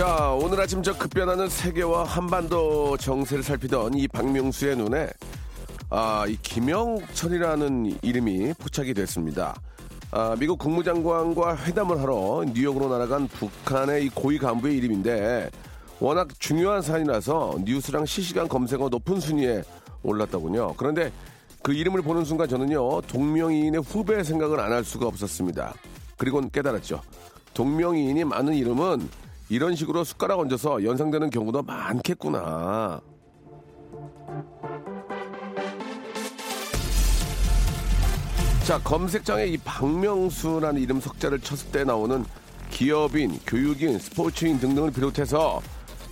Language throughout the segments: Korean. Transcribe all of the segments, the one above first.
자, 오늘 아침 저 급변하는 세계와 한반도 정세를 살피던 이 박명수의 눈에 아, 이 김영철이라는 이름이 포착이 됐습니다. 아, 미국 국무장관과 회담을 하러 뉴욕으로 날아간 북한의 이 고위 간부의 이름인데 워낙 중요한 사안이라서 뉴스랑 실시간 검색어 높은 순위에 올랐더군요. 그런데 그 이름을 보는 순간 저는요, 동명이인의 후배 생각을 안 할 수가 없었습니다. 그리고는 깨달았죠. 동명이인이 많은 이름은 이런 식으로 숟가락 얹어서 연상되는 경우도 많겠구나. 자, 검색창에 이 박명수라는 이름 석자를 쳤을 때 나오는 기업인, 교육인, 스포츠인 등등을 비롯해서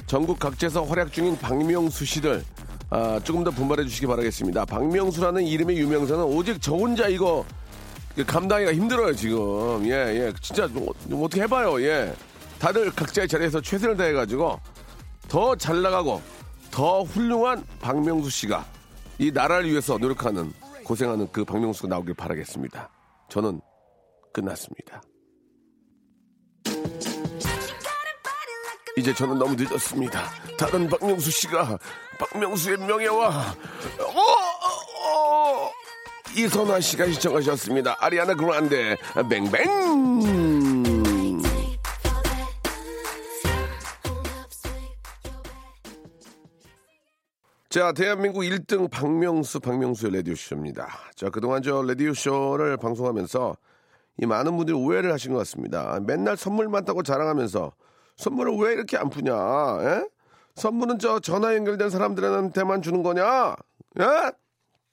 전국 각지에서 활약 중인 박명수 씨들 아, 조금 더 분발해 주시기 바라겠습니다. 박명수라는 이름의 유명세는 오직 저 혼자 이거 감당하기가 힘들어요 지금. 예, 예, 진짜 뭐, 뭐 어떻게 해봐요. 예, 다들 각자의 자리에서 최선을 다해가지고 더 잘 나가고 더 훌륭한 박명수 씨가 이 나라를 위해서 노력하는 고생하는 그 박명수가 나오길 바라겠습니다. 저는 끝났습니다. 이제 저는 너무 늦었습니다. 다른 박명수 씨가 박명수의 명예와 어, 어, 어, 이선화 씨가 시청하셨습니다. 아리아나 그란데 뱅뱅. 자, 대한민국 1등 박명수, 박명수의 라디오쇼입니다. 자, 그동안 저 라디오쇼를 방송하면서 이 많은 분들이 오해를 하신 것 같습니다. 맨날 선물 많다고 자랑하면서 선물을 왜 이렇게 안 푸냐, 에? 선물은 저 전화 연결된 사람들한테만 주는 거냐, 예?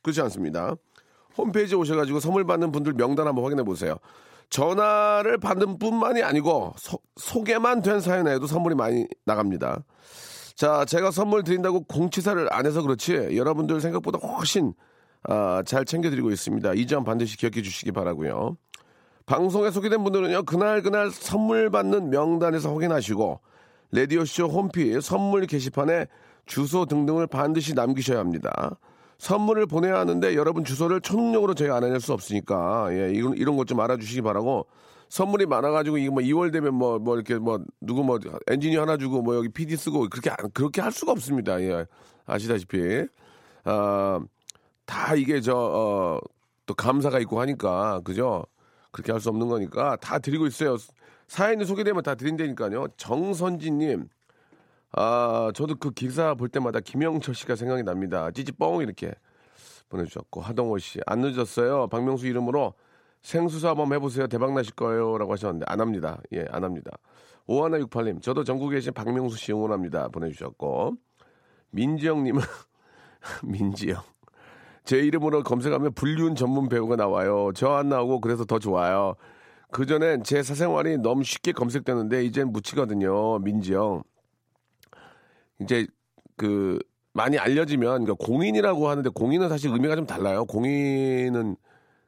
그렇지 않습니다. 홈페이지에 오셔가지고 선물 받는 분들 명단 한번 확인해 보세요. 전화를 받는 뿐만이 아니고 소, 소개만 된 사연에도 선물이 많이 나갑니다. 자, 제가 선물 드린다고 공치사를 안 해서 그렇지 여러분들 생각보다 훨씬 아, 잘 챙겨드리고 있습니다. 이 점 반드시 기억해 주시기 바라고요. 방송에 소개된 분들은요 그날 그날 선물 받는 명단에서 확인하시고 레디오쇼 홈피 선물 게시판에 주소 등등을 반드시 남기셔야 합니다. 선물을 보내야 하는데 여러분 주소를 초능력으로 저희가 알아낼 수 없으니까 예, 이런 이런 것 좀 알아주시기 바라고 선물이 많아가지고 이거 뭐 2월 되면 뭐뭐 뭐 이렇게 뭐 누구 뭐 엔지니어 하나 주고 뭐 여기 PD 쓰고 그렇게 그렇게 할 수가 없습니다. 예 아시다시피 아 다 이게 저또 어, 감사가 있고 하니까 그죠? 그렇게 할 수 없는 거니까 다 드리고 있어요. 사연이 소개되면 다 드린다니까요. 정선지님, 아 저도 그 기사 볼 때마다 김영철 씨가 생각이 납니다. 찌찌뻥 이렇게 보내주셨고 하동호 씨 안 늦었어요. 박명수 이름으로 생수사 한번 해보세요. 대박 나실 거예요. 라고 하셨는데, 안 합니다. 예, 안 합니다. 오하나 68님, 저도 전국에 계신 박명수 씨 응원합니다. 보내주셨고, 민지영님은, 민지영. 제 이름으로 검색하면 불륜 전문 배우가 나와요. 저 안 나오고 그래서 더 좋아요. 그전엔 제 사생활이 너무 쉽게 검색되는데, 이젠 묻히거든요. 민지영. 이제, 그, 많이 알려지면, 그러니까 공인이라고 하는데, 공인은 사실 의미가 좀 달라요. 공인은,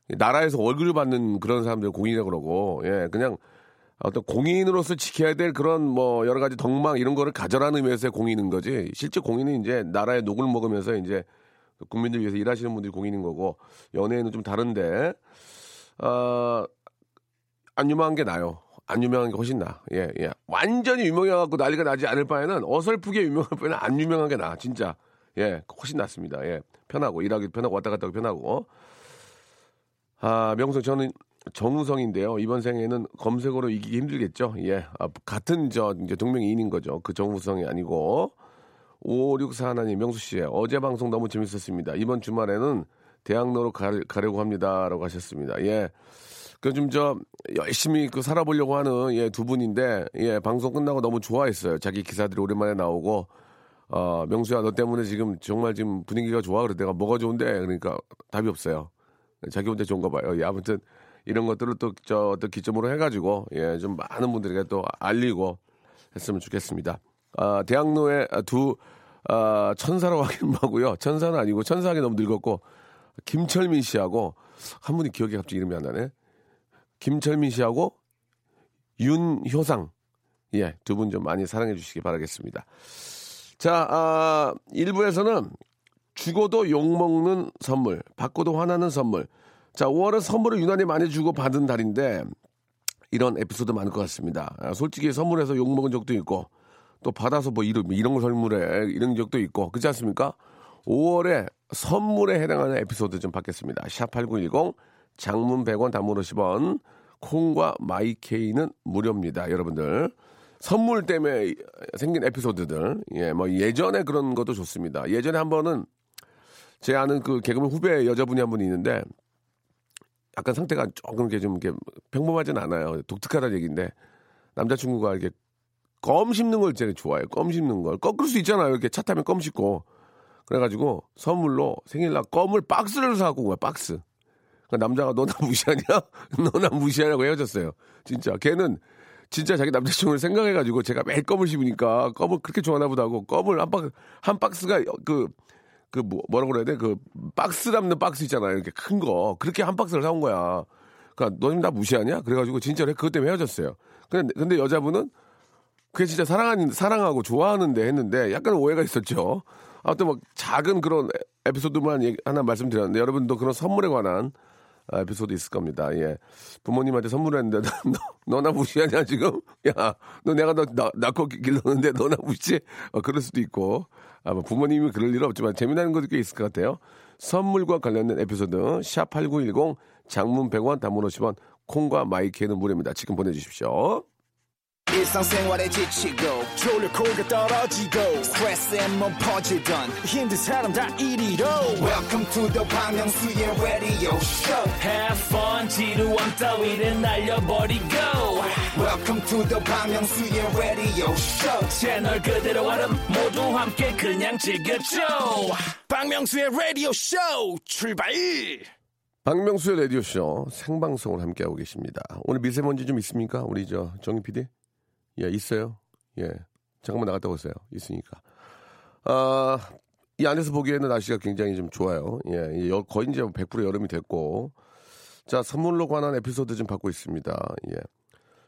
나라에서 월급을 받는 그런 사람들 공인이라고 그러고, 예, 그냥 어떤 공인으로서 지켜야 될 그런 뭐 여러 가지 덕망 이런 거를 가져라는 의미에서의 공인인 거지. 실제 공인은 이제 나라의 녹을 먹으면서 이제 국민들 위해서 일하시는 분들이 공인인 거고, 연예인은 좀 다른데, 어, 안 유명한 게 나요. 안 유명한 게 훨씬 나. 예, 예. 완전히 유명해갖고 난리가 나지 않을 바에는 어설프게 유명할 바에는 안 유명한 게 나. 진짜. 예, 훨씬 낫습니다. 예. 편하고, 일하기 편하고, 왔다 갔다 하기 편하고. 아, 명성 저는 정우성인데요. 이번 생에는 검색어로 이기기 힘들겠죠. 예. 아, 같은 저 이제 동명이인인 거죠. 그 정우성이 아니고 564 하나님 명수 씨 어제 방송 너무 재밌었습니다. 이번 주말에는 대학로로 가, 가려고 합니다라고 하셨습니다. 예. 그좀저 열심히 그 살아보려고 하는 예, 두 분인데 예, 방송 끝나고 너무 좋아했어요. 자기 기사들이 오랜만에 나오고 어, 명수야 너 때문에 지금 정말 지금 분위기가 좋아 그래 내가 뭐가 좋은데 그러니까 답이 없어요. 자기 혼자 좋은가 봐요. 예, 아무튼 이런 것들을 또저또 기점으로 해가지고 예, 좀 많은 분들에게 또 알리고 했으면 좋겠습니다. 아, 대학로에 두 아, 하긴 뭐고요. 천사는 아니고 천사하게 너무 늙었고 김철민 씨하고 한 분이 기억이 갑자기 이름이 안 나네. 김철민 씨하고 윤효상 예, 두 분 좀 많이 사랑해 주시기 바라겠습니다. 자, 아, 1부에서는 죽어도 욕먹는 선물, 받고도 화나는 선물. 자, 5월은 선물을 유난히 많이 주고 받은 달인데 이런 에피소드 많을 것 같습니다. 아, 솔직히 선물해서 욕먹은 적도 있고 또 받아서 뭐 이런, 이런 걸 선물해 이런 적도 있고 그렇지 않습니까? 5월에 선물에 해당하는 에피소드 좀 받겠습니다. 샵8910 장문 100원 단문 50원 콩과 마이케이는 무료입니다. 여러분들. 선물 때문에 생긴 에피소드들. 예, 뭐 예전에 그런 것도 좋습니다. 예전에 한 번은 제 아는 그 개그맨 후배 여자분이 한 분이 있는데 약간 상태가 조금 이렇게 좀 이렇게 평범하진 않아요. 독특하다는 얘기인데 남자친구가 이렇게 껌 씹는 걸 제가 좋아해요. 껌 씹는 걸. 꺾을 수 있잖아요. 이렇게 차 타면 껌 씹고. 그래가지고 선물로 생일날 껌을 박스를 사갖고 온 거야, 박스. 그러니까 남자가 너나 무시하냐? 너나 무시하냐고 헤어졌어요. 진짜. 걔는 진짜 자기 남자친구를 생각해가지고 제가 매일 껌을 씹으니까 껌을 그렇게 좋아하나 보다 하고 껌을 한 박, 한 박스가 그, 그 뭐, 뭐라고 그래야 돼? 그 박스 담는 박스 있잖아요. 이렇게 큰 거. 그렇게 한 박스를 사온 거야. 그러니까 너는 나 무시하냐? 그래가지고 진짜로 그것 때문에 헤어졌어요. 근데, 근데 여자분은 그게 진짜 사랑하는, 사랑하고 좋아하는데 했는데 약간 오해가 있었죠. 아무튼 뭐 작은 그런 에피소드만 하나 말씀드렸는데 여러분도 그런 선물에 관한 에피소드 있을 겁니다. 예. 부모님한테 선물했는데 너, 나 무시하냐 지금? 야, 너 내가 너 나, 낳고 길렀는데 너나 무시? 어, 그럴 수도 있고 아마 부모님이 그럴 일은 없지만 재미나는 것도 꽤 있을 것 같아요. 선물과 관련된 에피소드 샵 #8910 장문 100원, 단문 50원, 콩과 마이크는 무료입니다. 지금 보내주십시오. 일상생활에 지치고, 졸려 코가 떨어지고, 스트레스에 몸 퍼지던, 힘든 사람 다 이리로. welcome to the Bang Myung-soo's radio show have fun 지루함 따위를 날려버리고 welcome to the Bang Myung-soo's radio show 채널 그대로 얼음 모두 함께 그냥 즐겨줘 박명수의 라디오 쇼 출발 박명수의 라디오 쇼 생방송을 함께하고 계십니다. 오늘 미세먼지 좀 있습니까? 우리 저 정희 PD? 예, 있어요. 예. 잠깐만 나갔다 오세요. 있으니까. 아, 이 안에서 보기에는 날씨가 굉장히 좀 좋아요. 예, 거의 이제 100% 여름이 됐고. 자, 선물로 관한 에피소드 좀 받고 있습니다. 예.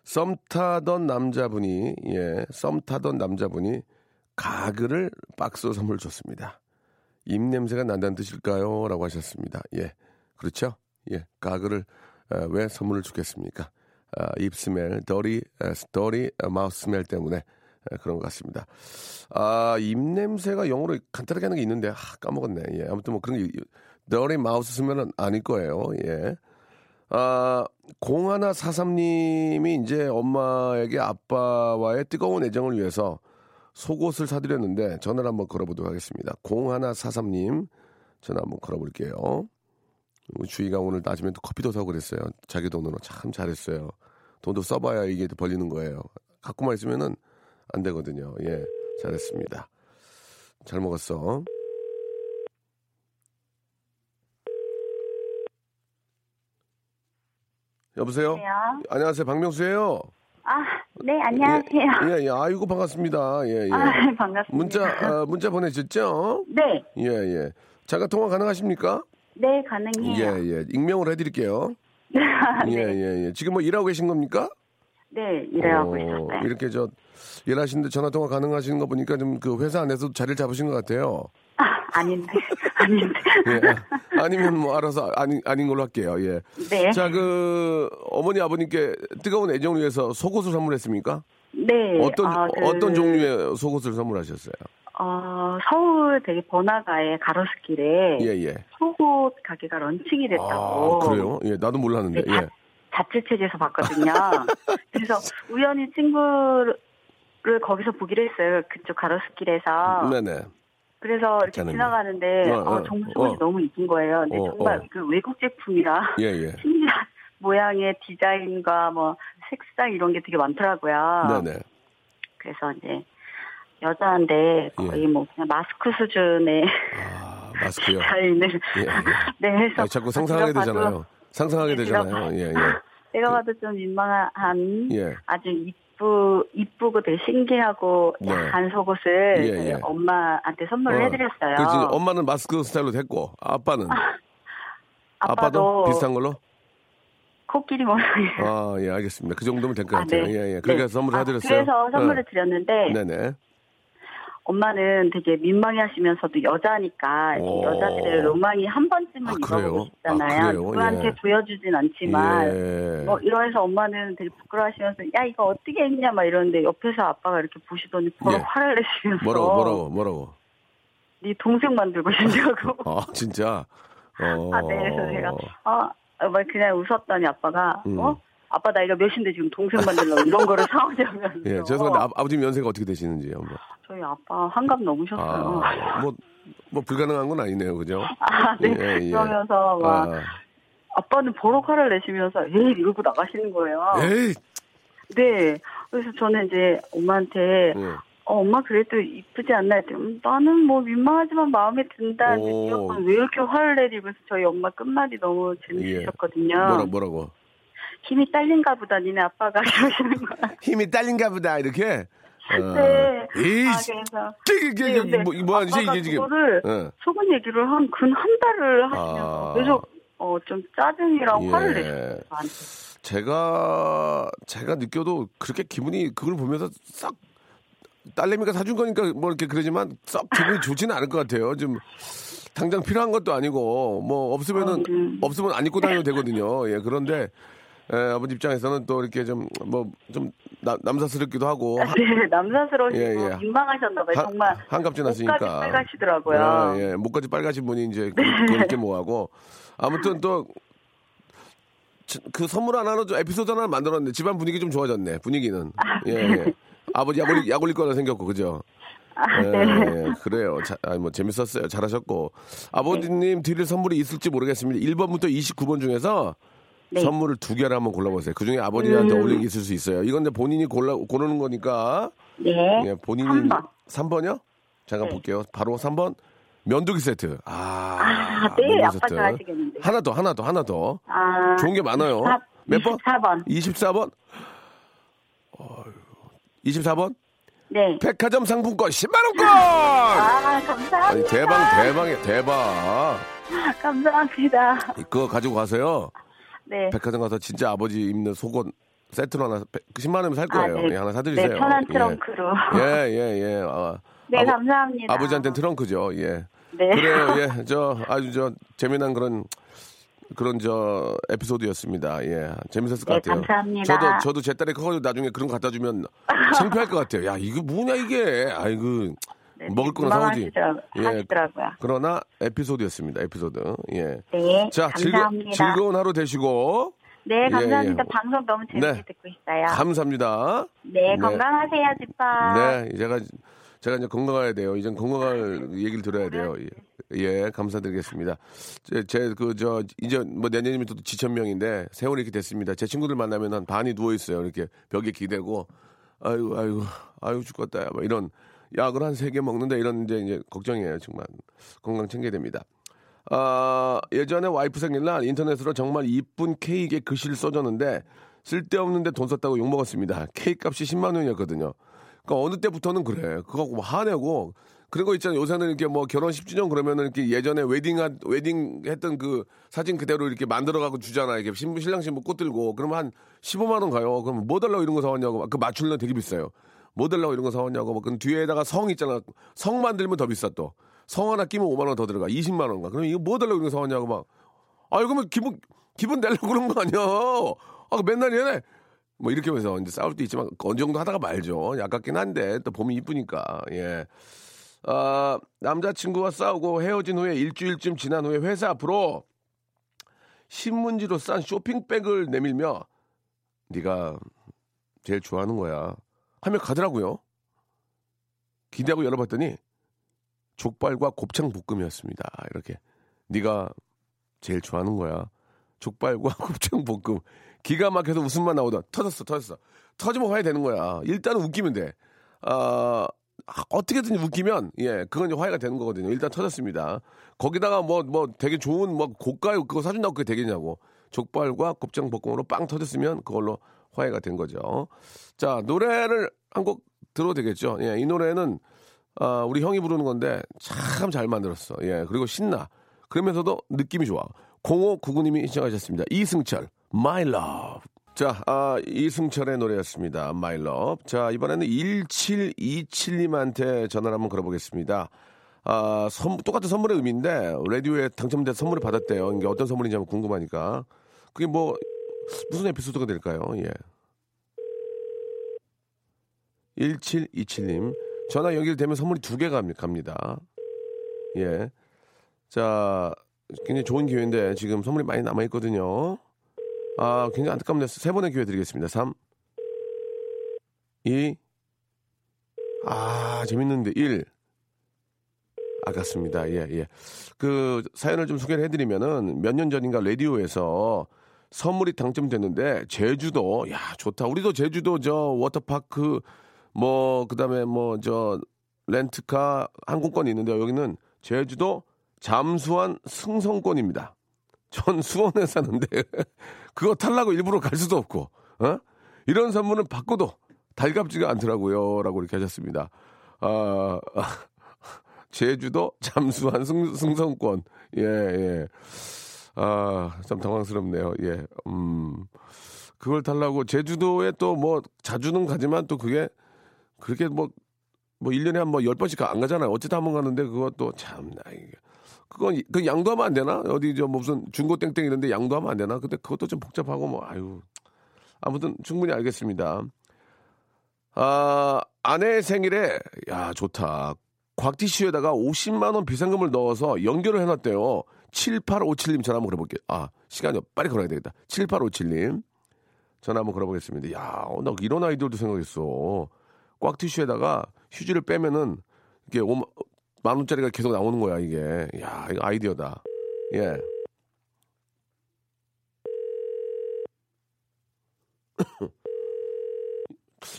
썸 타던 남자분이, 예, 썸 타던 남자분이 가글을 박스 선물 줬습니다. 입냄새가 난다는 뜻일까요? 라고 하셨습니다. 예. 그렇죠? 예. 가글을 에, 왜 선물을 주겠습니까? 아, 입 smell, dirty, dirty mouth smell 때문에 그런 것 같습니다. 아, 입냄새가 영어로 간단하게 하는 게 있는데, 아, 까먹었네. 예. 아무튼 뭐 그런 게, dirty mouth smell은 아닐 거예요. 예. 아, 공하나 사삼님이 이제 엄마에게 아빠와의 뜨거운 애정을 위해서 속옷을 사드렸는데 전화를 한번 걸어보도록 하겠습니다. 공하나 사삼님 전화 한번 걸어볼게요. 주희가 오늘 아침에 또 커피도 사고 그랬어요. 자기 돈으로 참 잘했어요. 돈도 써봐야 이게 벌리는 거예요. 갖고만 있으면은 안 되거든요. 예, 잘했습니다. 잘 먹었어. 여보세요? 네 안녕하세요. 박명수예요. 아, 네, 안녕하세요. 예, 예, 아이고, 반갑습니다. 예, 예. 아, 반갑습니다. 문자, 아, 문자 보내셨죠? 네. 예, 예. 잠깐 통화 가능하십니까? 네, 가능해요. 예, 예. 익명으로 해드릴게요. 네. 예, 예, 예. 지금 뭐 일하고 계신 겁니까? 네, 일하고 어, 있어요. 이렇게 저 일하시는데 전화 통화 가능하신 거 보니까 좀 그 회사 안에서 자리를 잡으신 것 같아요. 아, 아닌데, 아닌데. 예, 아니면 뭐 알아서 아닌 아닌 걸로 할게요. 예. 네. 자, 그 어머니 아버님께 뜨거운 애정을 위해서 속옷을 선물했습니까? 네. 어떤 아, 그... 어떤 종류의 속옷을 선물하셨어요? 어, 서울 되게 번화가의 가로수길에 예, 예. 속옷 가게가 런칭이 됐다고. 아, 그래요? 예, 나도 몰랐는데. 네, 예. 잡지책에서 봤거든요. 그래서 우연히 친구를 거기서 보기로 했어요. 그쪽 가로수길에서. 네네. 그래서 이렇게 괜찮은데. 지나가는데 어, 어, 어, 속옷이 어. 너무 이쁜 거예요. 근데 어, 정말 어. 그 외국 제품이라 예, 예. 신기한 모양의 디자인과 뭐 색상 이런 게 되게 많더라고요. 네네. 그래서 이제 여자인데 거의 예. 뭐 그냥 마스크 수준의 아, 마스크요. 디자인을 예, 예. 네 해서 아니, 자꾸 상상하게 되잖아요. 상상하게 네, 되잖아요. 예, 예. 내가 봐도 좀 민망한 예. 아주 이쁘 이쁘고 되게 신기하고 네. 야한 속옷을 예, 예. 엄마한테 선물을 어. 해드렸어요. 그렇지. 엄마는 마스크 스타일로 됐고 아빠는 아빠도 비슷한 걸로? 코끼리 모양이에요. 아, 예, 알겠습니다. 그 정도면 될것 아, 같아요. 네. 예, 예. 그렇게 네. 선물을 아, 해드렸어요. 그래서 선물을 드렸는데 네, 네. 엄마는 되게 민망해 하시면서도 여자니까 이렇게 오. 여자들의 로망이 한 번쯤은 아? 입어보고 아, 싶잖아요. 그래요? 누구한테 예. 보여주진 않지만 예. 뭐 이러해서 엄마는 되게 부끄러워하시면서 야 이거 어떻게 했냐 막 이러는데 옆에서 아빠가 이렇게 보시더니 바로 예. 화를 내시면서 뭐라고, 뭐라고, 뭐라고. 네 동생 만들고 싶냐고 아, 진짜? 어. 아, 네, 그래서 제가 아, 막 그냥 웃었더니 아빠가 음. 어 아빠 나이가 몇인데 지금 동생 만들려고 이런 거를 사오냐면서 예, 죄송한데 아, 아버님 연세가 어떻게 되시는지 한번. 저희 아빠 환갑 넘으셨어요. 아, 뭐, 뭐 불가능한 건 아니네요, 그죠? 아, 네. 예, 예. 그러면서 막 아, 아빠는 버럭 화를 내시면서 에이 이러고 나가시는 거예요. 에이, 네. 그래서 저는 이제 엄마한테 예. 어, 엄마 그래도 이쁘지 않나 했더니 음, 나는 뭐 민망하지만 마음에 오빠는 왜 이렇게 화를 내지? 그래서 저희 엄마 끝말이 너무 재밌으셨거든요. 뭐라, 뭐라고? 힘이 딸린가 보다 니네 아빠가 그러시는 거야. 힘이 딸린가 보다, 이렇게? 어. 네. 에이, 아, 그래서 이게, 이게, 네, 근데 뭐, 뭐 하지, 아빠가 이게 지금. 그거를 예. 속은 얘기를 한 근 한 달을 하시면서 아. 계속 어, 좀 짜증이랑 예. 화를 내셨어요. 저한테. 제가 제가 느껴도 그렇게 기분이 그걸 보면서 싹 딸내미가 사준 거니까 뭐 이렇게 그러지만 썩 기분이 좋지는 않을 것 같아요. 좀 당장 필요한 것도 아니고 뭐 없으면은 음. 없으면 안 입고 다녀도 되거든요. 예 그런데 예, 아버지 입장에서는 또 이렇게 좀 뭐 좀 남사스럽기도 하고 하- 네, 남사스러우시고 예, 예. 민망하셨나 봐요. 한- 정말 한갑 지 났으니까. 목까지 빨가시더라고요. 아, 예, 목까지 빨가신 분이 이제 그, 그렇게 뭐하고 아무튼 또 그 선물 하나로 좀 에피소드 하나 만들었는데 집안 분위기 좀 좋아졌네 분위기는 예, 예. 아버지 약 올릴, 약 올릴 거나 생겼고 그죠 아, 예, 네. 예, 그래요 자, 아니, 뭐 재밌었어요 잘하셨고 아버님 드릴 선물이 있을지 모르겠습니다 1번부터 29번 중에서 네. 선물을 두 개를 한번 골라보세요 그 중에 아버님한테 음. 어울리게 있을 수 있어요 이건 이제 본인이 골라 고르는 거니까 네. 예, 본인이 3번. 3번이요? 잠깐 네. 볼게요. 바로 3번 면도기 세트. 아, 아, 네. 아빠 좋아하시겠는데. 하나 더, 하나 더, 하나 더. 아, 좋은 게 많아요. 24, 몇 번? 24번. 24번? 어휴, 24번? 네. 백화점 상품권 10만 원권. 아, 감사합니다. 아니 대박 대박이야 대박. 감사합니다. 그거 가지고 가세요. 네. 백화점 가서 진짜 아버지 입는 속옷 세트로 하나 10만 원이면 살 거예요. 아, 네. 예, 하나 사드리세요. 네, 편한 예. 트렁크로. 예, 예, 예. 아, 네, 아버- 감사합니다. 아버지한테는 트렁크죠. 예. 네. 그래요, 예. 저, 아주 저, 재미난 그런, 그런 저, 에피소드였습니다. 예. 재밌었을 것 네, 같아요. 감사합니다. 저도, 저도 제 딸이 커가지고 나중에 그런 거 갖다 주면 창피할 것 같아요. 야, 이거 뭐냐, 이게. 아이고. 네, 먹을 거나 사오지. 예. 그러나 에피소드였습니다. 에피소드. 예. 네. 자, 즐거, 감사합니다. 즐거운 하루 되시고. 네, 감사합니다. 예, 예. 방송 너무 재밌게 네. 듣고 있어요. 감사합니다. 네, 건강하세요, 집밥. 네, 제가 제가 이제 건강해야 돼요. 이젠 건강할 얘기를 들어야 돼요. 예, 예, 감사드리겠습니다. 제 그 저 이제 뭐 내년이면 또 지천명인데 세월이 이렇게 됐습니다. 제 친구들 만나면 한 반이 누워 있어요. 이렇게 벽에 기대고 아이고 아이고 아이고 죽겠다. 뭐 이런 약을 한 세 개 먹는데 이런 이제 이제 걱정이에요. 정말 건강 챙겨야 됩니다. 아, 예전에 와이프 생일날 인터넷으로 정말 이쁜 케이크에 글씨를 써줬는데 쓸데없는데 돈 썼다고 욕먹었습니다. 케이크 값이 10만 원이었거든요. 그러니까 어느 때부터는 그래. 그거 뭐 화내고 그런 거 있잖아요. 요새는 이렇게 뭐 결혼 10주년 그러면은 이렇게 예전에 웨딩 한 웨딩 했던 그 사진 그대로 이렇게 만들어 갖고 주잖아. 이렇게 신부 신랑 신부 꽃 들고 그러면 한 15만 원 가요. 그럼 뭐 달라고 이런 거 사왔냐고. 그 맞추려면 되게 비싸요. 뭐 달라고 이런 거 사왔냐고. 뭐, 그 뒤에다가 성 있잖아. 성 만들면 더 비싸 또. 성 하나 끼면 5만 원 더 들어가. 20만 원가. 그럼 이거 뭐 달라고 이런 거 사왔냐고 막. 아, 이거면 기분 기분 내려고 그런 거 아니야. 아, 그 맨날 얘네 뭐 이렇게 하면서 이제 싸울 때 있지만 어느 정도 하다가 말죠. 아깝긴 한데 또 봄이 이쁘니까. 예. 아, 남자친구와 싸우고 헤어진 후에 일주일쯤 지난 후에 회사 앞으로 신문지로 싼 쇼핑백을 내밀며 네가 제일 좋아하는 거야. 하며 가더라고요. 기대하고 열어봤더니 족발과 곱창 볶음이었습니다. 이렇게 네가 제일 좋아하는 거야. 족발과 곱창 볶음. 기가 막혀서 웃음만 나오다. 터졌어, 터졌어. 터지면 화해 되는 거야. 일단은 웃기면 돼. 아, 어떻게든 웃기면, 예, 그건 화해가 되는 거거든요. 일단 터졌습니다. 거기다가 뭐, 뭐 되게 좋은 뭐 고가요 그거 사준다고 그게 되겠냐고. 족발과 곱창 볶음으로 빵 터졌으면 그걸로 화해가 된 거죠. 자, 노래를 한 곡 들어도 되겠죠. 예, 이 노래는 아, 우리 형이 부르는 건데 참 잘 만들었어. 예, 그리고 신나. 그러면서도 느낌이 좋아. 0599님이 신청하셨습니다. 이승철, My Love. 자, 아, 이승철의 노래였습니다. My Love. 자, 이번에는 1727님한테 전화를 한번 걸어보겠습니다. 아, 선, 똑같은 선물의 의미인데, 라디오에 당첨돼서 선물을 받았대요. 이게 어떤 선물인지 한번 궁금하니까. 그게 뭐, 무슨 에피소드가 될까요? 예. 1727님. 전화 연결되면 선물이 두 개가 갑니다. 예. 자, 굉장히 좋은 기회인데 지금 선물이 많이 남아있거든요. 아, 굉장히 안타깝네요. 세 번의 기회 드리겠습니다. 3, 2, 아, 재밌는데 1. 아깝습니다. 예, 예. 그 사연을 좀 소개를 해드리면은 몇 년 전인가 라디오에서 선물이 당첨됐는데 제주도, 야, 좋다. 우리도 제주도 저 워터파크 뭐 그다음에 뭐 저 렌트카 항공권이 있는데 여기는 제주도 잠수한 승성권입니다. 전 수원에 사는데 그거 탈라고 일부러 갈 수도 없고 어? 이런 선물은 받고도 달갑지가 않더라고요라고 이렇게 하셨습니다. 아, 제주도 잠수한 승, 승성권 예 예. 아, 참 당황스럽네요. 예. 음. 그걸 달라고 제주도에 또 뭐 자주는 가지만 또 그게 그렇게 뭐, 뭐 1년에 한뭐 10번씩 안 가잖아요. 어쨌든 한 번 가는데 그것도 참, 나, 이게. 그건, 그 양도하면 안 되나? 어디 저 무슨 중고 땡땡 이런데 양도하면 안 되나? 근데 그것도 좀 복잡하고 뭐, 아유. 아무튼 충분히 알겠습니다. 아, 아내 생일에, 야, 좋다. 곽티슈에다가 50만 원 비상금을 넣어서 연결을 해 놨대요. 7857님 전화 한번 걸어볼게요. 아, 시간이 빨리 걸어야 되겠다. 7857님. 전화 한번 걸어보겠습니다. 야, 어, 나 이런 아이디어도 생각했어. 꽉 티슈에다가 휴지를 빼면은 이게 만 원짜리가 계속 나오는 거야 이게. 야 이거 아이디어다. 예.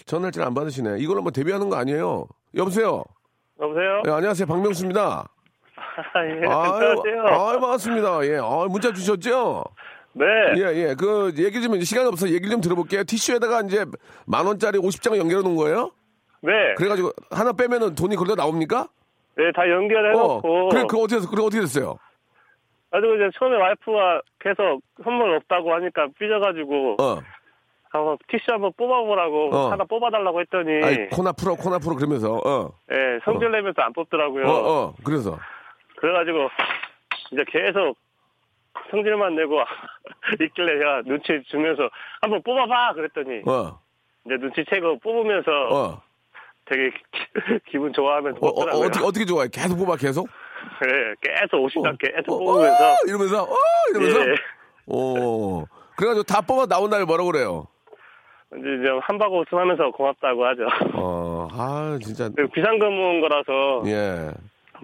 전화를 잘 안 받으시네. 이걸 한번 데뷔하는 거 아니에요? 여보세요. 여보세요. 네, 안녕하세요, 박명수입니다. 아, 예, 안녕하세요. 아, 반갑습니다. 예, 아, 문자 주셨죠? 네. 예, 예. 그 얘기 좀 시간 없어 얘기 좀 들어볼게요. 티슈에다가 이제 만 원짜리 50장 연결해 놓은 거예요? 네. 그래가지고 하나 빼면은 돈이 거기다 나옵니까? 네, 다 연결해 놓고. 어, 그래, 그 어떻게, 그래, 어떻게 됐어요? 가지고 이제 처음에 와이프가 계속 선물 없다고 하니까 삐져가지고. 어. 한번 티슈 한번 뽑아보라고 어. 하나 뽑아달라고 했더니. 아이, 코나 풀어, 코나 풀어, 그러면서, 어. 예, 성질 내면서 안 뽑더라고요. 어, 어, 그래서. 그래가지고 이제 계속 성질만 내고 있길래 제가 눈치 주면서 한번 뽑아봐 그랬더니 어, 이제 눈치채고 뽑으면서 어. 되게 기분 좋아하면서 어, 어, 뽑더라고요. 어떻게, 어떻게 좋아해? 계속 뽑아, 계속? 네, 계속 50장 계속 어, 뽑으면서 어, 이러면서, 어, 이러면서. 예. 어. 그래가지고 다 뽑아 나온 날에 뭐라고 그래요? 이제 좀 한바구 웃음하면서 고맙다고 하죠. 어, 아, 진짜. 비상금 모은 거라서 예.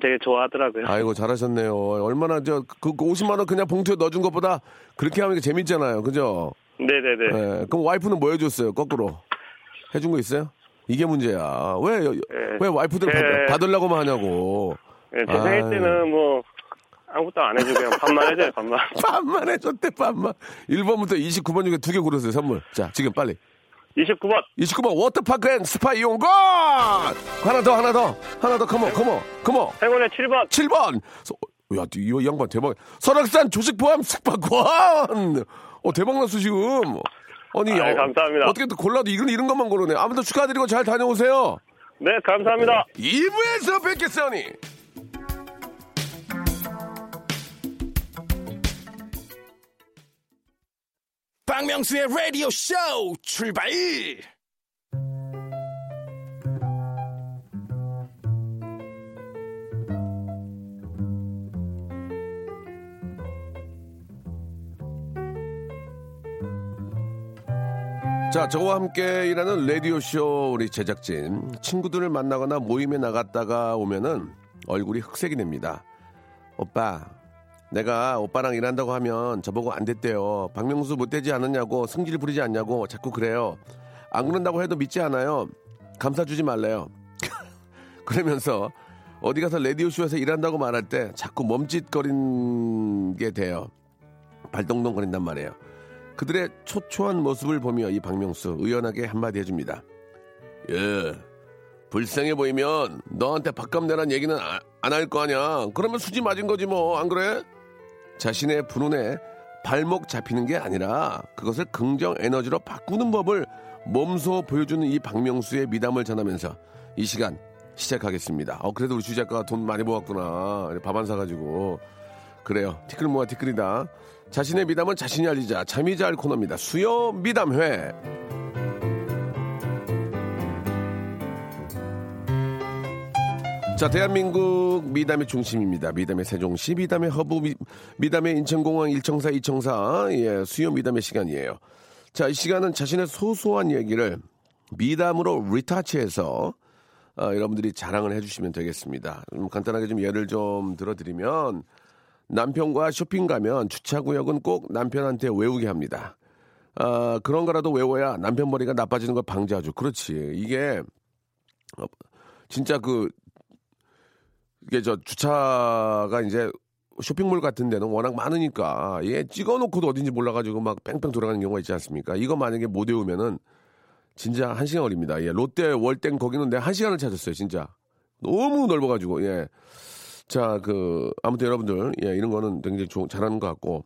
되게 좋아하더라고요. 아이고, 잘하셨네요. 얼마나 저, 그, 그 50만 원 그냥 봉투에 넣어준 것보다 그렇게 하면 재밌잖아요. 그죠? 네네네. 예. 그럼 와이프는 뭐 해줬어요? 거꾸로. 해준 거 있어요? 이게 문제야. 왜, 여- 예. 왜 와이프들 예. 받, 받으려고만 하냐고. 네, 제 생일. 때는 뭐 아무것도 안 해주고 그냥 밥만 해줘요, 밥만. 밥만 해줬대, 밥만. 1번부터 29번 중에 두 개 고르세요, 선물. 자, 지금 빨리. 29번 29번 워터파크 and 스파 이용권! 하나 더, 하나 더. 하나 더, come on, come on, come on. 행운의 7번 7번! 야, 이, 이 양반 대박. 설악산 조식 포함 숙박권! 어, 대박났어, 지금. 아니, 어, 감사합니다. 어떻게 또 골라도 이런, 이런 것만 고르네. 아무튼 축하드리고 잘 다녀오세요. 네, 감사합니다. 2부에서 뵙겠어니. 박명수의 라디오 쇼 출발! 자, 저와 함께 일하는 라디오쇼 우리 제작진. 친구들을 만나거나 모임에 나갔다가 오면은 얼굴이 흑색이 됩니다. 오빠, 내가 오빠랑 일한다고 하면 저보고 안 됐대요. 박명수 못되지 않았냐고, 성질 부리지 않냐고 자꾸 그래요. 안 그런다고 해도 믿지 않아요. 감사 주지 말래요. 그러면서 어디 가서 라디오쇼에서 일한다고 말할 때 자꾸 멈칫거리게 돼요. 발동동 거린단 말이에요. 그들의 초초한 모습을 보며 이 박명수 의연하게 한마디 해줍니다. 예, 불쌍해 보이면 너한테 밥값 내란 얘기는 안 할거 아니야. 그러면 수지 맞은 거지 뭐, 안 그래? 자신의 분운에 발목 잡히는 게 아니라 그것을 긍정 에너지로 바꾸는 법을 몸소 보여주는 이 박명수의 미담을 전하면서 이 시간 시작하겠습니다. 어, 그래도 우리 주작가가 돈 많이 모았구나. 밥 안 사가지고. 그래요. 티끌 모아 티끌이다. 자신의 미담은 자신이 알리자. 잠이 잘 코너입니다. 수요 미담회. 자, 대한민국 미담의 중심입니다. 미담의 세종시, 미담의 허브, 미, 담의 인천공항, 일청사, 이청사, 예, 수요 미담의 시간이에요. 자, 이 시간은 자신의 소소한 얘기를 미담으로 retouch해서 어, 여러분들이 자랑을 해주시면 되겠습니다. 좀 간단하게 좀 예를 좀 들어드리면 남편과 쇼핑 가면 주차 구역은 꼭 남편한테 외우게 합니다. 아, 그런 거라도 외워야 남편 머리가 나빠지는 걸 방지하죠. 그렇지. 이게 어, 진짜 그 이게 저 주차가 이제 쇼핑몰 같은 데는 워낙 많으니까 예 찍어놓고도 어딘지 몰라가지고 막 뺑뺑 돌아가는 경우가 있지 않습니까? 이거 만약에 못 외우면은 진짜 한 시간 걸립니다. 예 롯데 월땡 거기는 내가 한 시간을 찾았어요. 진짜 너무 넓어가지고 예. 자, 그, 아무튼 여러분들, 예, 이런 거는 굉장히 좋, 잘하는 것 같고,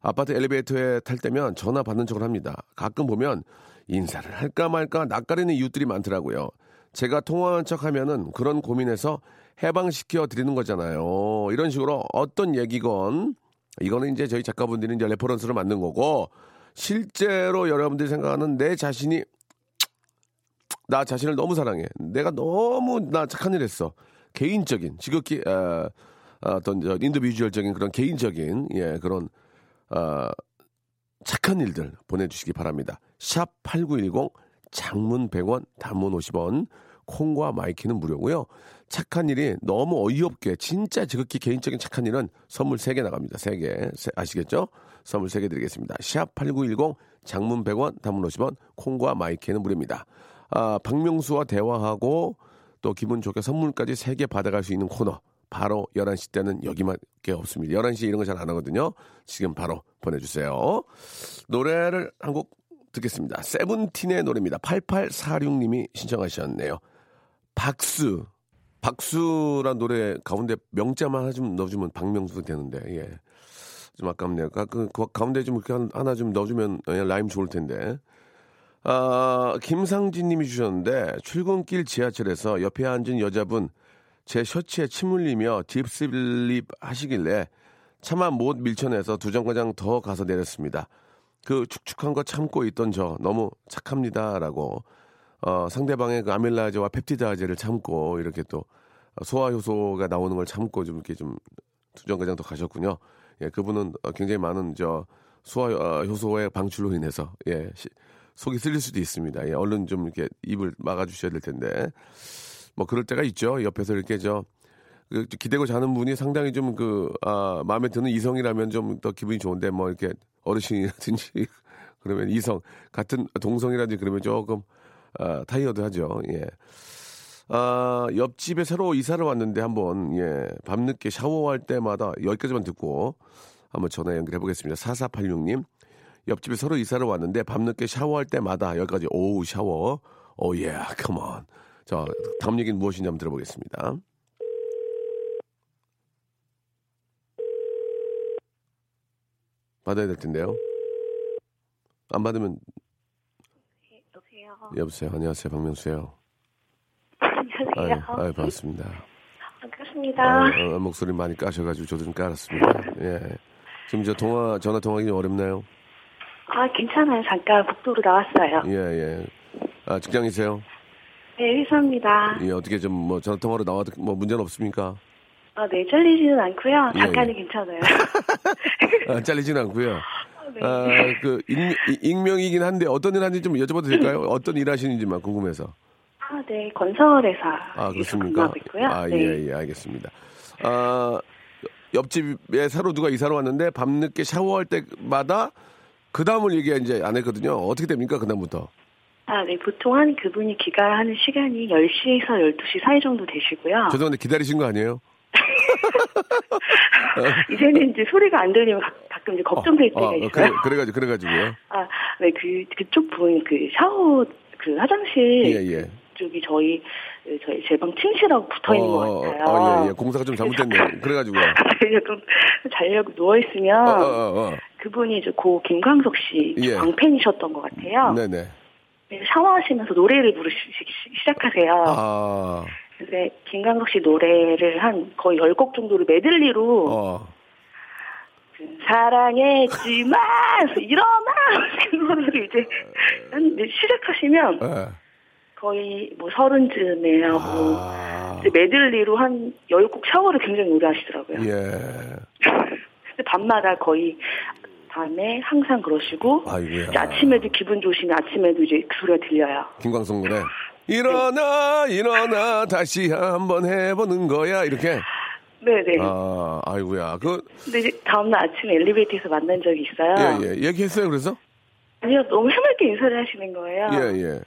아파트 엘리베이터에 탈 때면 전화 받는 척을 합니다. 가끔 보면 인사를 할까 말까 낯가리는 이웃들이 많더라고요. 제가 통화한 척 하면은 그런 고민에서 해방시켜 드리는 거잖아요. 이런 식으로 어떤 얘기건 이거는 이제 저희 작가분들이 이제 reference를 만든 거고 실제로 여러분들이 생각하는 내 자신이 나 자신을 너무 사랑해. 내가 너무 나 착한 일 했어. 개인적인 지극히 어, 어떤 저 individual적인 그런 개인적인 예 그런 어, 착한 일들 보내주시기 바랍니다. 샵 8910 장문 100원 단문 50원 콩과 마이케이는 무료고요. 착한 일이 너무 어이없게 진짜 지극히 개인적인 착한 일은 선물 3개 나갑니다. 3개 아시겠죠? 선물 3개 드리겠습니다. 샵 8910 장문 100원 단문 50원 콩과 마이케이는 무료입니다. 아, 박명수와 대화하고 또 기분 좋게 선물까지 3개 받아갈 수 있는 코너 바로 11시 때는 여기밖에 없습니다. 11시 이런 거 잘 안 하거든요. 지금 바로 보내주세요. 노래를 한 곡 듣겠습니다. 세븐틴의 노래입니다. 8846님이 신청하셨네요. 박수. 박수란 노래 가운데 명자만 좀 넣어주면 박명수 되는데, 예. 좀 아깝네요. 그, 그 가운데 좀 이렇게 하나 좀 넣어주면 라임 좋을 텐데. 아, 김상진 님이 주셨는데, 출근길 지하철에서 옆에 앉은 여자분, 제 셔츠에 침 흘리며 딥슬립 하시길래 차마 못 밀쳐내서 두 정거장 더 가서 내렸습니다. 그 축축한 거 참고 있던 저 너무 착합니다라고 어, 상대방의 그 아밀라제와 펩티드아제를 참고 이렇게 또 소화 효소가 나오는 걸 참고 좀 이렇게 좀더 가셨군요. 예, 그분은 굉장히 많은 저 소화 어, 효소의 방출로 인해서 예, 시, 속이 쓸릴 수도 있습니다. 예, 얼른 좀 이렇게 입을 막아주셔야 될 텐데 뭐 그럴 때가 있죠. 옆에서 이렇게 저 그, 기대고 자는 분이 상당히 좀 그, 아, 마음에 드는 이성이라면 좀 더 기분이 좋은데 뭐 이렇게 어르신이라든지 그러면 이성, 같은 동성이라든지 그러면 조금 아, 타이어드 하죠. 예. 아, 옆집에 새로 이사를 왔는데 한번, 예, 밤늦게 샤워할 때마다 여기까지만 듣고 한번 전화 연결해 보겠습니다. 4486님. 옆집에 새로 이사를 왔는데 밤늦게 샤워할 때마다 여기까지 오우 샤워. 오, 예, come on. 자, 다음 얘기는 무엇이냐 한번 들어보겠습니다. 받아야 될 텐데요. 안 받으면 여보세요. 여보세요. 안녕하세요. 박명수예요. 안녕하세요. 아유, 아유 반갑습니다. 반갑습니다. 아, 아, 목소리 많이 까셔가지고 저도 좀 깔았습니다. 예. 지금 저 통화 전화 통화하기 좀 어렵나요? 아 괜찮아요. 잠깐 복도로 나왔어요. 예 예. 아 직장이세요? 네 회사입니다. 예 어떻게 좀 뭐 전화 통화로 나와도 뭐 문제는 없습니까? 아, 네, 잘리지는 않고요. 예, 잠깐은 예. 괜찮아요. 아, 잘리진 않고요. 네. 아, 그 익, 익명이긴 한데 어떤 일 하는지 좀 여쭤봐도 될까요? 어떤 일 하시는지만 궁금해서. 아, 네, 건설회사. 아 그렇습니까? 있고요. 아 네. 예, 예, 알겠습니다. 아 옆집에 새로 누가 이사를 왔는데 밤늦게 샤워할 때마다 그 다음을 얘기 이제 안 했거든요. 어떻게 됩니까 그 다음부터? 아, 네, 보통 한 그분이 귀가하는 시간이 10시에서 12시 사이 정도 되시고요. 죄송한데 기다리신 거 아니에요? 이제는 이제 소리가 안 들리면 가, 가끔 이제 걱정 될 때가 어, 어, 있어요. 그래, 그래가지고, 그래가지고요. 아, 네, 그, 그쪽 분, 그 샤워, 그 화장실. 예, 예. 쪽이 저희, 그 저희 제 방 침실하고 붙어 있는 것 같아요. 어, 예, 예. 공사가 좀 잘못됐네요. 그래가지고요. 좀 자려고 어, 누워 있으면, 어, 어, 어. 그분이 이제 고 김광석 씨 예. 광팬이셨던 것 같아요. 네네. 네, 샤워하시면서 노래를 부르시기 시작하세요. 아, 근데 김광석 씨 노래를 한 거의 10곡 정도를 메들리로 어. 그 사랑했지만 일어나 그거를 이제 한 이제 시작하시면 예. 거의 뭐 서른 쯤에 하고 아, 이제 메들리로 한 10곡 샤워를 굉장히 오래 하시더라고요. 예. 밤마다 거의 밤에 항상 그러시고 아침에도 기분 좋으시면 아침에도 이제 그 소리가 들려요. 김광석 노래. 일어나, 일어나, 다시 한번 해보는 거야. 이렇게. 네네. 아, 아이고야. 그, 근데 이제 다음날 아침에 엘리베이터에서 만난 적이 있어요. 예, 예. 얘기했어요, 그래서? 아니요, 너무 해맑게 인사를 하시는 거예요. 예, 예.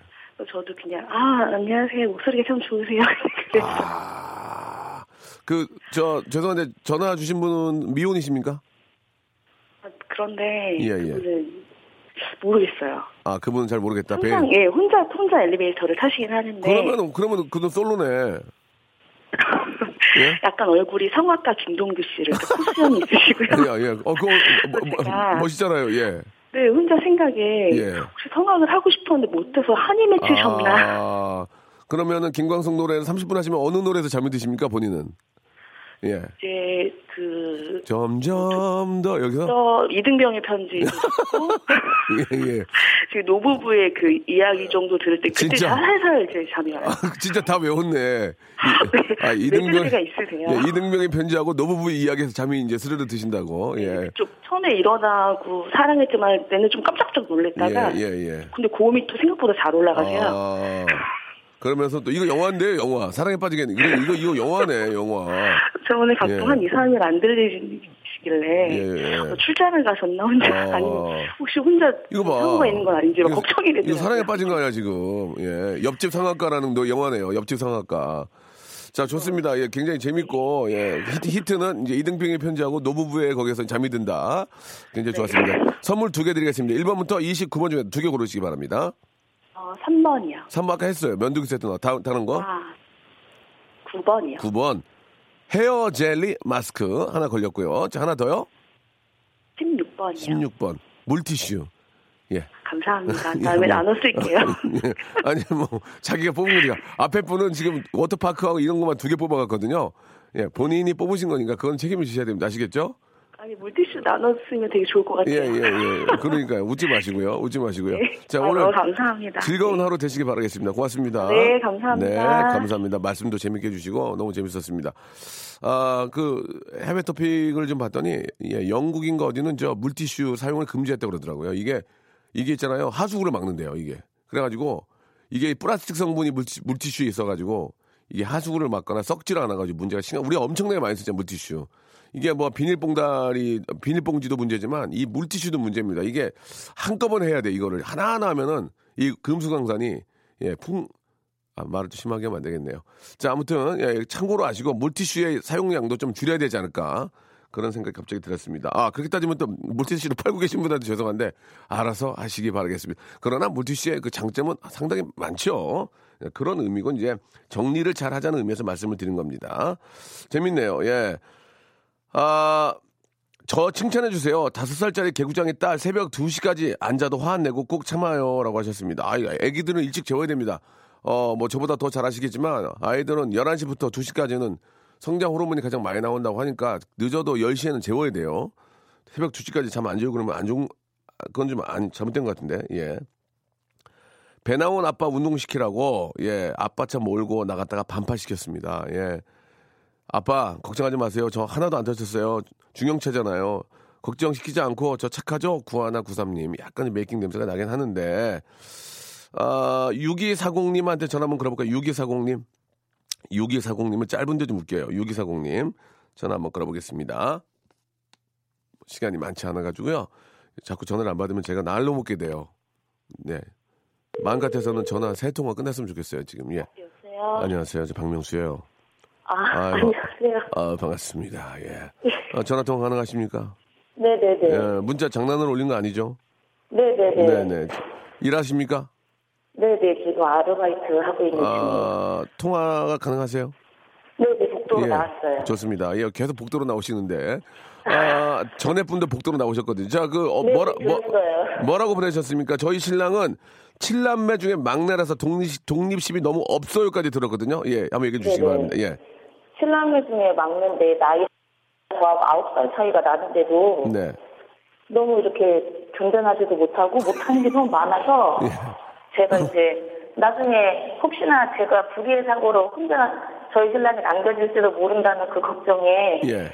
저도 그냥 아 안녕하세요 목소리가 참 좋으세요. 아, 그, 저, 죄송한데, 전화 주신 분은 미혼이십니까? 아, 그런데 예, 예. 그분은 모르겠어요. 아, 그분은 잘 모르겠다. 배 항상 예 혼자 혼자 엘리베이터를 타시긴 하는데 그러면, 그러면 그분 솔로네. 예? 약간 얼굴이 성악가 김동규 씨를 또 코수염이 있으시고요. 예, 예. 어, 그거, 뭐, 뭐, 제가- 멋있잖아요, 예. 네 혼자 생각에 예. 혹시 성악을 하고 싶었는데 못해서 한이 맺히셨나? 아, 그러면은 김광석 노래를 30분 하시면 어느 노래에서 잠이 드십니까, 본인은? 예. 이제 그 점점 더, 여기서? 저 이등병의 편지 듣고 예, 예. 지금 노부부의 그 이야기 정도 들을 때 그때 진짜? 살살 이제 잠이 와요. 아, 진짜 다 외웠네. 이, 아, 이등병. 메시지가 있으세요. 예, 이등병의 편지하고 노부부 이야기에서 잠이 이제 스르르 드신다고. 예. 좀 처음에 일어나고 사랑했지만 내는 좀 깜짝짝 놀랬다가 예, 예, 예. 근데 고음이 또 생각보다 잘 올라가세요. 아, 그러면서 또 이거 영화인데요, 영화. 사랑에 빠지겠네. 이거, 이거, 이거 영화네, 영화. 저 오늘 가끔 예. 한 2, 3일 안 들리시길래 예, 예. 어, 출장을 가셨나 혼자 아. 아니면 혹시 혼자 이거 봐. 사고가 있는 건 아닌지 막 이거- 걱정이 되더라고요. 이거 사랑에 빠진 거 아니야, 지금. 예. 옆집 성악가라는 너 영화네요. 옆집 성악가. 자, 좋습니다. 예, 굉장히 재밌고, 예. 히트, 히트 는 이제 이등병의 편지하고 노부부의 거기서 잠이 든다. 굉장히 좋았습니다. 선물 두 개 드리겠습니다. 1번부터 29번 중에 두 개 고르시기 바랍니다. 어, 3번이요. 3번 아까 했어요. 면도기 세트 나. 다, 다른 거? 아, 9번이요. 9번. 헤어 젤리 마스크 하나 걸렸고요. 자, 하나 더요. 16번이요. 16번. 물티슈. 예. 감사합니다. 예, 다음에 뭐. 나눠 쓸게요. 예. 아니 뭐 자기가 뽑은 거니까 앞에 분은 지금 워터파크하고 이런 것만 두 개 뽑아갔거든요. 예, 본인이 뽑으신 거니까 그건 책임을 지셔야 됩니다. 아시겠죠? 아니 물티슈 나눠 쓰면 되게 좋을 것 같아요. 예, 예, 예. 그러니까 웃지 마시고요. 웃지 마시고요. 네. 자, 아, 오늘 감사합니다. 즐거운 하루 되시기 바라겠습니다. 고맙습니다. 네, 감사합니다. 네, 감사합니다. 말씀도 재밌게 해주시고 너무 재밌었습니다. 아, 그 해외 토픽을 좀 봤더니 예, 영국인가 어디는 저 물티슈 사용을 금지했다고 그러더라고요. 이게 이게 있잖아요. 하수구를 막는데요. 이게 그래가지고 이게 플라스틱 성분이 물티, 물티슈에 있어가지고 이게 하수구를 막거나 썩지를 않아가지고 문제가 심각. 우리가 엄청나게 많이 쓰잖아요. 물티슈. 이게 뭐 비닐봉다리 비닐봉지도 문제지만 이 물티슈도 문제입니다. 이게 한꺼번에 해야 돼 이거를 하나하나 하면은 이 금수강산이 예 풍 아, 말을 좀 심하게 하면 안 되겠네요. 자 아무튼 예, 참고로 아시고 물티슈의 사용량도 좀 줄여야 되지 않을까 그런 생각이 갑자기 들었습니다. 아 그렇게 따지면 또 물티슈를 팔고 계신 분한테 죄송한데 알아서 하시기 바라겠습니다. 그러나 물티슈의 그 장점은 상당히 많죠. 예, 그런 의미고 이제 정리를 잘 하자는 의미에서 말씀을 드린 겁니다. 재밌네요. 예. 아, 저 칭찬해 주세요. 다섯 살짜리 개구장의 딸 새벽 2시까지 앉아도 화 안 내고 꼭 참아요. 라고 하셨습니다. 아, 애기들은 일찍 재워야 됩니다. 어, 뭐 저보다 더 잘 아시겠지만 아이들은 11시부터 2시까지는 성장 호르몬이 가장 많이 나온다고 하니까 늦어도 10시에는 재워야 돼요. 새벽 2시까지 잠 안 재우고 그러면 안 좋은, 그건 좀 안, 잘못된 것 같은데, 예. 배 나온 아빠 운동시키라고, 예, 아빠 차 몰고 나갔다가 반팔 시켰습니다. 예. 아빠 걱정하지 마세요. 저 하나도 안 다쳤어요. 중형차잖아요. 걱정시키지 않고 저 착하죠? 구하나 구삼님. 약간 메이킹 냄새가 나긴 하는데 아, 6240님한테 전화 한번 걸어볼까요? 6240님. 6240님은 짧은데 좀 웃겨요. 6240님. 전화 한번 걸어보겠습니다. 시간이 많지 않아가지고요. 자꾸 전화를 안 받으면 제가 날로 먹게 돼요. 네. 마음 같아서는 전화 세 통화 끝났으면 좋겠어요, 지금. 예. 여보세요. 안녕하세요. 저 박명수예요. 아, 아이고. 안녕하세요. 아, 반갑습니다. 예. 아, 전화 통화 가능하십니까? 네네네. 예, 문자 장난으로 올린 거 아니죠? 네네네. 네네. 일하십니까? 네네. 지금 아르바이트 하고 있는 중이에요. 아, 통화가 가능하세요? 네네. 복도로 예, 나왔어요. 좋습니다. 예, 계속 복도로 나오시는데. 아, 전에 분도 복도로 나오셨거든요. 자, 그, 어, 네, 뭐라, 뭐. 뭐라고 보내셨습니까? 저희 신랑은 칠남매 중에 막내라서 독립, 독립심이 너무 없어요까지 들었거든요. 예, 한번 얘기해 주시기 네네. 바랍니다. 예. 신랑매 중에 막내인데 나이 저하고 아홉 살 차이가 나는데도 네. 너무 이렇게 견뎌하지도 못하고 못하는 게 너무 많아서 예. 제가 이제 나중에 혹시나 제가 불의의 사고로 혼자 저희 신랑이 남겨질지도 모른다는 그 걱정에 예.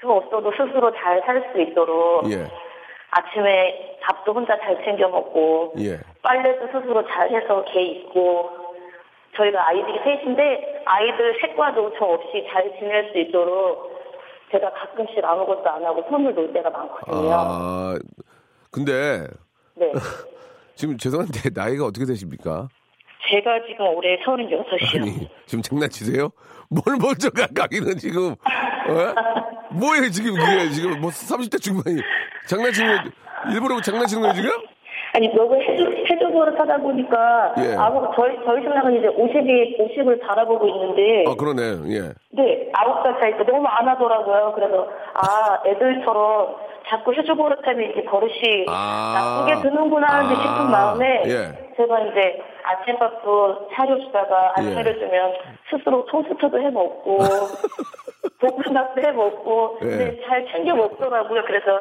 저 없어도 스스로 잘 살 수 있도록 예. 아침에 밥도 혼자 잘 챙겨 먹고 예. 빨래도 스스로 잘 해서 개 입고 저희가 아이들이 셋인데 아이들 셋과도 저 없이 잘 지낼 수 있도록 제가 가끔씩 아무것도 안 하고 손을 놓을 때가 많거든요. 아, 근데 네. 지금 죄송한데 나이가 어떻게 되십니까? 제가 지금 올해 36이요. 아니, 지금 장난치세요? 뭘 먼저 가까이는 지금, 어? 뭐예요, 지금, 그게, 지금, 뭐, 30대 중반이. 장난치는, 거, 일부러 장난치는 거예요, 지금? 아니 너무 해주 버릇하다 보니까 예. 아무 저희 저희 신랑은 이제 50이 50을 바라보고 있는데 아, 그러네, 예. 네 아홉 살 차이니까 너무 안 하더라고요. 그래서 아 애들처럼 자꾸 해주 버릇하면 이렇게 버릇이 아. 나쁘게 드는구나 하는 아. 싶은 마음에 예. 제가 이제 아침밥도 차려주다가 안내를 예. 주면 스스로 토스트도 해 먹고 볶음밥도 해 먹고 예. 근데 잘 챙겨 먹더라고요. 그래서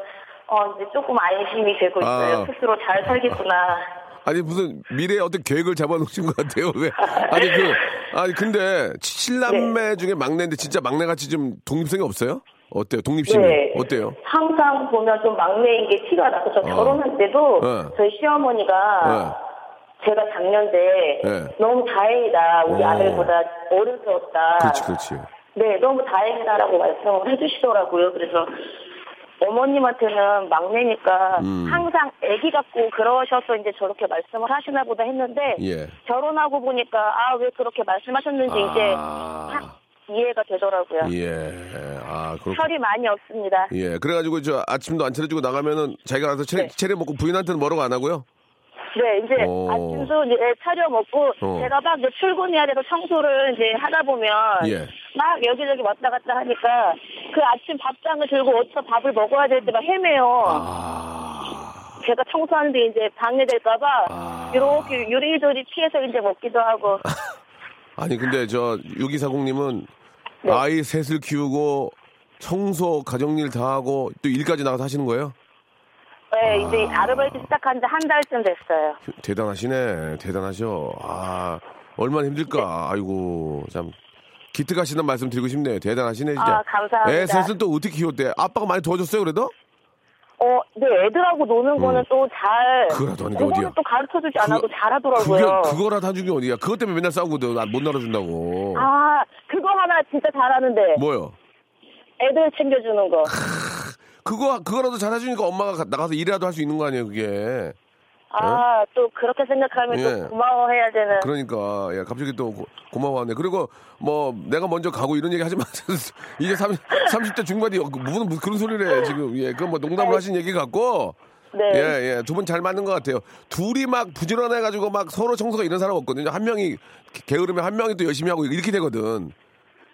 어 이제 조금 안심이 되고 있어요. 아. 스스로 잘 살겠구나. 아니, 무슨 미래에 어떤 계획을 잡아놓으신 것 같아요, 왜? 아니, 그, 아니, 근데, 칠남매 중에 막내인데 진짜 막내같이 좀 독립성이 없어요? 어때요? 독립심이? 네. 어때요? 항상 보면 좀 막내인 게 티가 나서 저 결혼할 때도 네. 저희 시어머니가 제가 작년에 네. 너무 다행이다. 우리 어. 아들보다 어른스럽다. 그렇지, 그렇지. 네, 너무 다행이다라고 말씀을 해주시더라고요. 그래서 어머님한테는 막내니까 음. 항상 아기 같고 그러셔서 이제 저렇게 말씀을 하시나 보다 했는데 예. 결혼하고 보니까 아 왜 그렇게 말씀하셨는지 이제 아. 딱 이해가 되더라고요. 예. 아, 그렇군. 철이 많이 없습니다. 예. 그래가지고 저 아침도 안 차려주고 나가면은 자기가 가서 차려, 네. 차려 먹고 부인한테는 뭐라고 안 하고요? 네, 이제 오. 아침도 이제 차려 먹고 어. 제가 막 이제 출근해야 돼서 청소를 이제 하다 보면 예. 막 여기저기 왔다 갔다 하니까 그 아침 밥상을 들고 어디서 밥을 먹어야 될때막 헤매요. 아. 제가 청소하는데 이제 방해될까봐 아. 이렇게 요리조리 피해서 이제 먹기도 하고. 아니 근데 저 유기사공님은 네. 아이 셋을 키우고 청소 가정일 다 하고 또 일까지 나가서 하시는 거예요? 네, 이제 아르바이트 시작한 지 한 달쯤 됐어요. 대단하시네 대단하셔 아 얼마나 힘들까 아이고 참 기특하시다는 말씀 드리고 싶네요 대단하시네 진짜 아, 감사합니다. 애 셋은 또 어떻게 키웠대 아빠가 많이 도와줬어요 그래도? 어, 네, 애들하고 노는 거는 또 잘. 음. 그거라도 하는 게 어디야. 또 가르쳐 주지 않아도 그거- 잘하더라고요. 그게 그거라도 한 중이 어디야 그것 때문에 맨날 싸우거든 아, 못 날아준다고 아, 그거 하나 진짜 잘하는데. 뭐요? 애들 챙겨주는 거. 그거 그거라도 잘해주니까 엄마가 가- 나가서 일이라도 할 수 있는 거 아니에요 그게 아, 또 그렇게 생각하면 예. 또 고마워해야 되는. 그러니까 예, 갑자기 또 고, 고마워하네. 그리고 뭐 내가 먼저 가고 이런 얘기 하지 마세요. 이제 30, 30대 중반이 무슨 무슨 그런 소리를 해 지금. 예, 그건 뭐 농담을 하신 얘기 같고. 네. 예, 예. 두 분 잘 맞는 것 같아요. 둘이 막 부지런해가지고 막 서로 청소가 이런 사람 없거든요. 한 명이 게으르면 한 명이 또 열심히 하고 이렇게 되거든.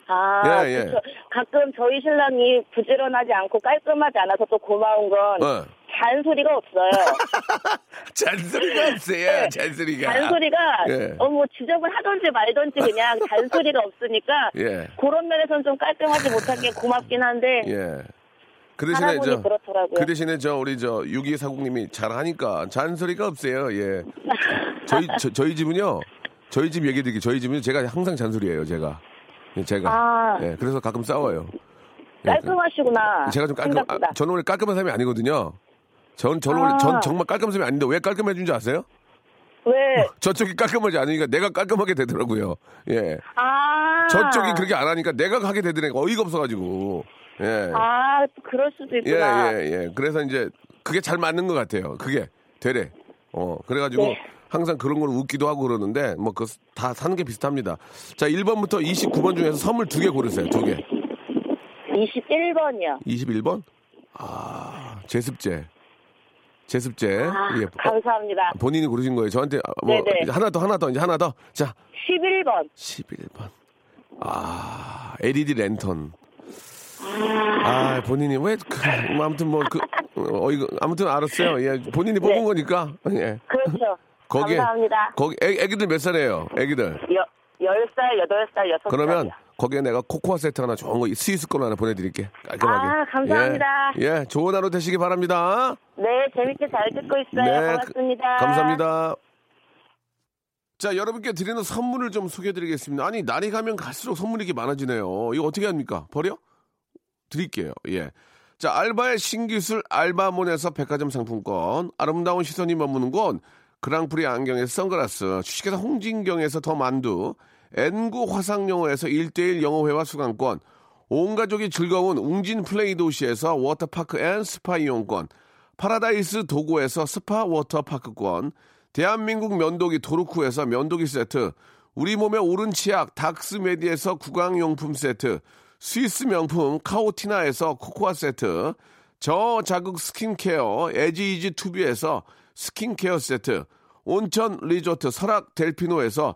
아, 예, 예. 그쵸. 가끔 저희 신랑이 부지런하지 않고 깔끔하지 않아서 또 고마운 건 어. 잔소리가 없어요. 잔소리가 없어요. 잔소리가. 잔소리가 예. 어뭐 지적을 하던지 말던지 그냥 잔소리가 없으니까 예. 그런 면에서는 좀 깔끔하지 못한 게 고맙긴 한데 예. 그 대신에 저, 그렇더라고요. 그 대신에 저 우리 저 유기사국님이 잘하니까 잔소리가 없어요. 예. 저희 저, 저희 집은요. 저희 집 얘기 드릴게요. 저희 집은 제가 항상 잔소리예요. 제가. 예, 제가. 아. 예. 그래서 가끔 싸워요. 예, 깔끔하시구나. 제가 좀 깔끔. 아, 저는 원래 깔끔한 사람이 아니거든요. 전 원래 아. 전 정말 깔끔한 사람이 아닌데 왜 깔끔해준 줄 아세요? 왜? 저쪽이 깔끔하지 않으니까 내가 깔끔하게 되더라고요. 예. 아. 저쪽이 그렇게 안 하니까 내가 하게 되더라니까 어이가 없어가지고. 예. 아, 그럴 수도 예, 있구나. 예, 예. 그래서 이제 그게 잘 맞는 것 같아요. 그게 되래. 어, 그래가지고 네. 항상 그런 걸 웃기도 하고 그러는데 뭐 그 다 사는 게 비슷합니다. 자, 1번부터 29번 중에서 선물 두 개 고르세요. 두 개. 21번이요. 21번? 아, 제습제. 제습제. 아, 예. 감사합니다. 어, 본인이 고르신 거예요. 저한테 뭐 네네. 하나 더 하나 더 이제 하나 더. 자, 11번. 11번. 아, LED 랜턴. 아, 본인이 왜, 그, 뭐 아무튼 뭐, 그, 어, 이거, 아무튼 알았어요. 예, 본인이 뽑은 네. 거니까. 예. 그렇죠. 거기에, 감사합니다. 거기, 애, 애기들 몇 살이에요? 애기들. 여, 10살, 8살, 6살. 그러면 거기에 내가 코코아 세트 하나 좋은 거 스위스 걸로 하나 보내드릴게. 깔끔하게. 아, 감사합니다. 예, 예, 좋은 하루 되시기 바랍니다. 네, 재밌게 잘 듣고 있어요. 네, 고맙습니다. 그- 감사합니다. 자, 여러분께 드리는 선물을 좀 소개해드리겠습니다. 아니, 날이 가면 갈수록 선물이 이렇게 많아지네요. 이거 어떻게 합니까? 버려? 드릴게요. 예. 자, 알바의 신기술 알바몬에서 백화점 상품권, 아름다운 시선이 머무는 곳, 그랑프리 안경에서 선글라스, 주식회사 홍진경에서 더 만두, 엔구 화상영어에서 1대1 영어회화 수강권, 온 가족이 즐거운 웅진 플레이 도시에서 워터파크 and 스파 이용권, 파라다이스 도구에서 스파 워터파크권, 대한민국 면도기 도루코에서 면도기 세트, 우리 몸의 오른 치약 닥스메디에서 구강용품 세트, 스위스 명품 카오티나에서 코코아 세트, 저자극 스킨케어 에지이지 투비에서 스킨케어 세트, 온천 리조트 설악 델피노에서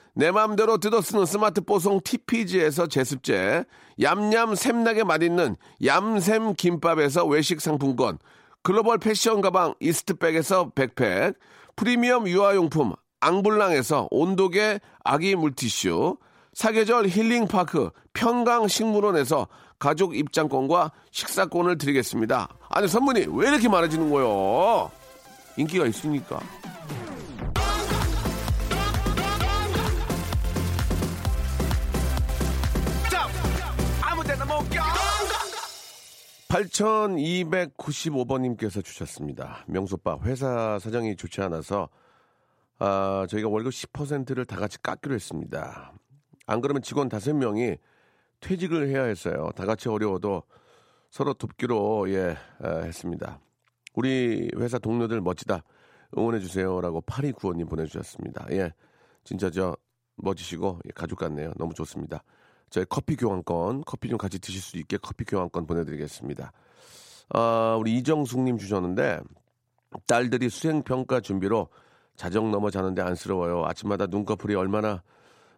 내 맘대로 뜯어 쓰는 스마트 뽀송 TPG에서 제습제, 얌얌 샘나게 맛있는 얌샘 김밥에서 외식 상품권, 글로벌 패션 가방 이스트백에서 백팩, 프리미엄 유아용품 앙블랑에서 온도계 아기 물티슈, 사계절 힐링파크 평강식물원에서 가족 입장권과 식사권을 드리겠습니다. 아니 선물이 왜 이렇게 많아지는 거요? 인기가 있으니까. 8295번님께서 주셨습니다. 명소빠 회사 사정이 좋지 않아서 아, 저희가 월급 10%를 다 같이 깎기로 했습니다. 안 그러면 직원 5명이 퇴직을 해야 했어요. 다 같이 어려워도 서로 돕기로 예, 아, 했습니다. 우리 회사 동료들 멋지다. 응원해 주세요 라고 8295님 보내 주셨습니다. 예. 진짜 저 멋지시고 예, 가족 같네요. 너무 좋습니다. 저희 커피 교환권, 커피 좀 같이 드실 수 있게 커피 교환권 보내드리겠습니다. 아, 우리 이정숙님 주셨는데, 딸들이 수행평가 준비로 자정 넘어 자는데 안쓰러워요. 아침마다 눈꺼풀이 얼마나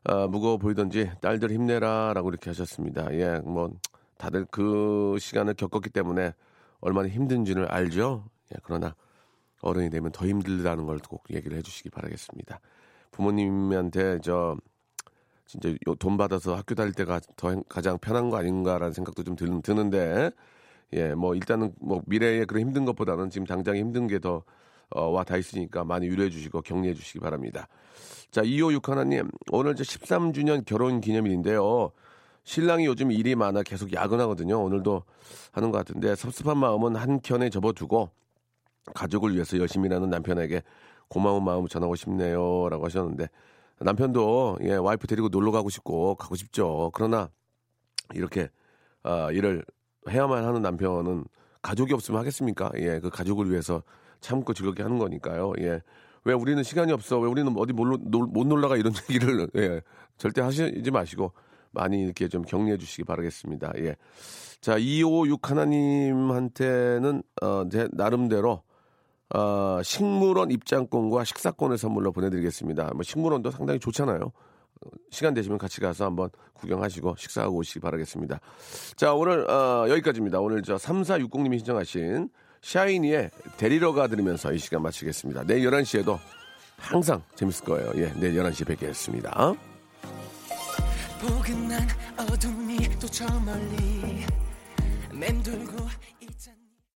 아, 무거워 보이던지 딸들 힘내라 라고 이렇게 하셨습니다. 예, 뭐, 다들 그 시간을 겪었기 때문에 얼마나 힘든지를 알죠. 예, 그러나 어른이 되면 더 힘들다는 걸 꼭 얘기를 해주시기 바라겠습니다. 부모님한테 저 진짜 요- 돈 받아서 학교 다닐 때가 더 행- 가장 편한 거 아닌가라는 생각도 좀 드, 드는데 예 뭐 일단은 뭐 미래에 그런 힘든 것보다는 지금 당장 힘든 게더 어, 와다 있으니까 많이 위로해 주시고 격려해 주시기 바랍니다. 자 256 하나님 오늘 저 13주년 결혼 기념일인데요. 신랑이 요즘 일이 많아 계속 야근하거든요. 오늘도 하는 것 같은데 섭섭한 마음은 한켠에 접어두고 가족을 위해서 열심히 일하는 남편에게 고마운 마음 전하고 싶네요라고 하셨는데 남편도 예 와이프 데리고 놀러 가고 싶고 가고 싶죠. 그러나 이렇게 아, 일을 해야만 하는 남편은 가족이 없으면 하겠습니까? 예, 그 가족을 위해서 참고 즐겁게 하는 거니까요. 예. 왜 우리는 시간이 없어? 왜 우리는 어디 못, 놀러가 이런 얘기를 예, 절대 하시지 마시고 많이 이렇게 좀 격려해 주시기 바라겠습니다. 예. 자, 256 하나님한테는 어, 제 나름대로 어, 식물원 입장권과 식사권을 선물로 보내드리겠습니다. 뭐 식물원도 상당히 좋잖아요. 어, 시간 되시면 같이 가서 한번 구경하시고 식사하고 오시기 바라겠습니다. 자, 오늘 어, 여기까지입니다. 오늘 저 3460님이 신청하신 샤이니의 데리러 가 들으면서 이 시간 마치겠습니다. 내일 11시에도 항상 재밌을 거예요. 예, 내일 11시에 뵙겠습니다. 어둠이 또저 멀리 맴돌고